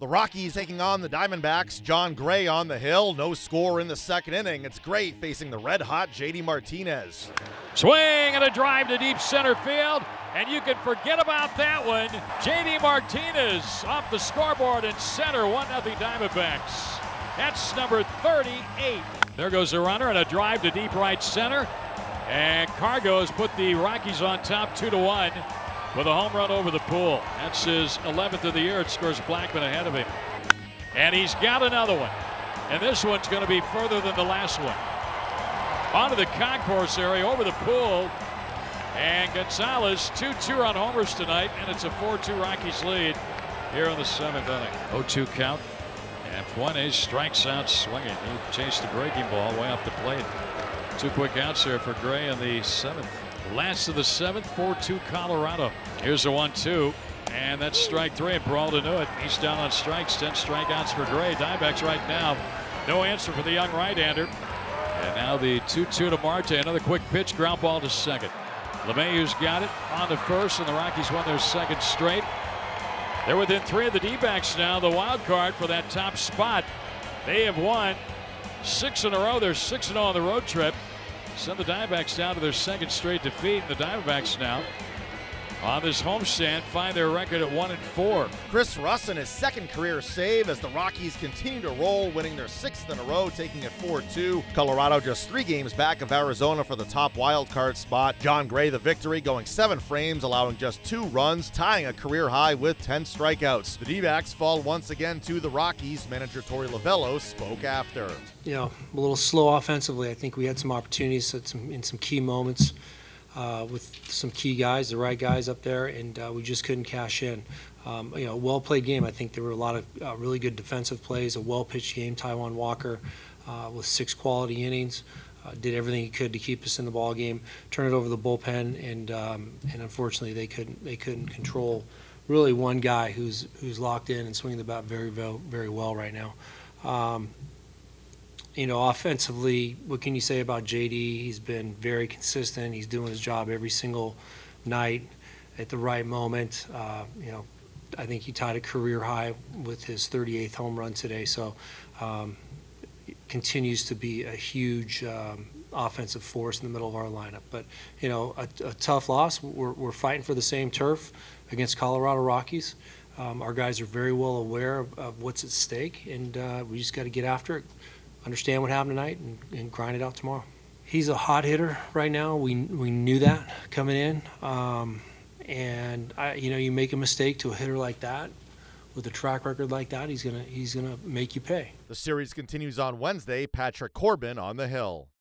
The Rockies taking on the Diamondbacks. Jon Gray on the hill. No score in the second inning. It's Gray facing the red hot JD Martinez. Swing and a drive to deep center field. And you can forget about that one. JD Martinez off the scoreboard in center. 1 0 Diamondbacks. That's number 38. There goes the runner and a drive to deep right center. And Cargo has put the Rockies on top 2 to 1 with a home run over the pool. That's his 11th of the year. It scores Blackmon ahead of him. And he's got another one. And this one's going to be further than the last one. Onto the concourse area, over the pool. And Gonzalez, 2 2 on homers tonight, and it's a 4 2 Rockies lead here in the seventh inning. 0 2 count. And Fuentes strikes out swinging. He chased the breaking ball way off the plate. Two quick outs there for Gray in the seventh. Last of the seventh, 4 2 Colorado. Here's a 1 2. And that's strike three. And Peralta knew it. He's down on strikes. 10 strikeouts for Gray. Diamondbacks right now. No answer for the young right hander. And now the 2 2 to Marte. Another quick pitch. Ground ball to second. LeMahieu's got it on to first, and the Rockies won their second straight. They're within three of the D backs now, the wild card for that top spot. They have won six in a row. They're 6 0 on the road trip. Send the Diamondbacks down to their second straight defeat. And the Diamondbacks now on this homestand find their record at 1 and 4. Chris Rusin his second career save as the Rockies continue to roll, winning their sixth in a row, taking it 4 2. Colorado just three games back of Arizona for the top wild card spot. Jon Gray the victory, going seven frames, allowing just two runs, tying a career high with 10 strikeouts. The D backs fall once again to the Rockies. Manager Torey Lovullo spoke after. You know, a little slow offensively. I think we had some opportunities some, in some key moments uh, with some key guys, the right guys up there, and uh, we just couldn't cash in. Um, you know, well played game. I think there were a lot of uh, really good defensive plays, a well pitched game. Taijuan Walker uh, with six quality innings. Uh, did everything he could to keep us in the ball game. Turn it over the bullpen, and um, and unfortunately they couldn't they couldn't control really one guy who's who's locked in and swinging the bat very very very well right now. Um, you know, offensively, what can you say about JD? He's been very consistent. He's doing his job every single night at the right moment. Uh, you know, I think he tied a career high with his 38th home run today. So, um, continues to be a huge um, offensive force in the middle of our lineup. But you know, a, a tough loss. We're, we're fighting for the same turf against Colorado Rockies. Um, our guys are very well aware of, of what's at stake, and uh, we just got to get after it understand what happened tonight and, and, grind it out tomorrow. He's a hot hitter right now. We we knew that coming in, um, and I, you know you make a mistake to a hitter like that, with a track record like that, he's gonna he's gonna make you pay. The series continues on Wednesday. Patrick Corbin on the hill.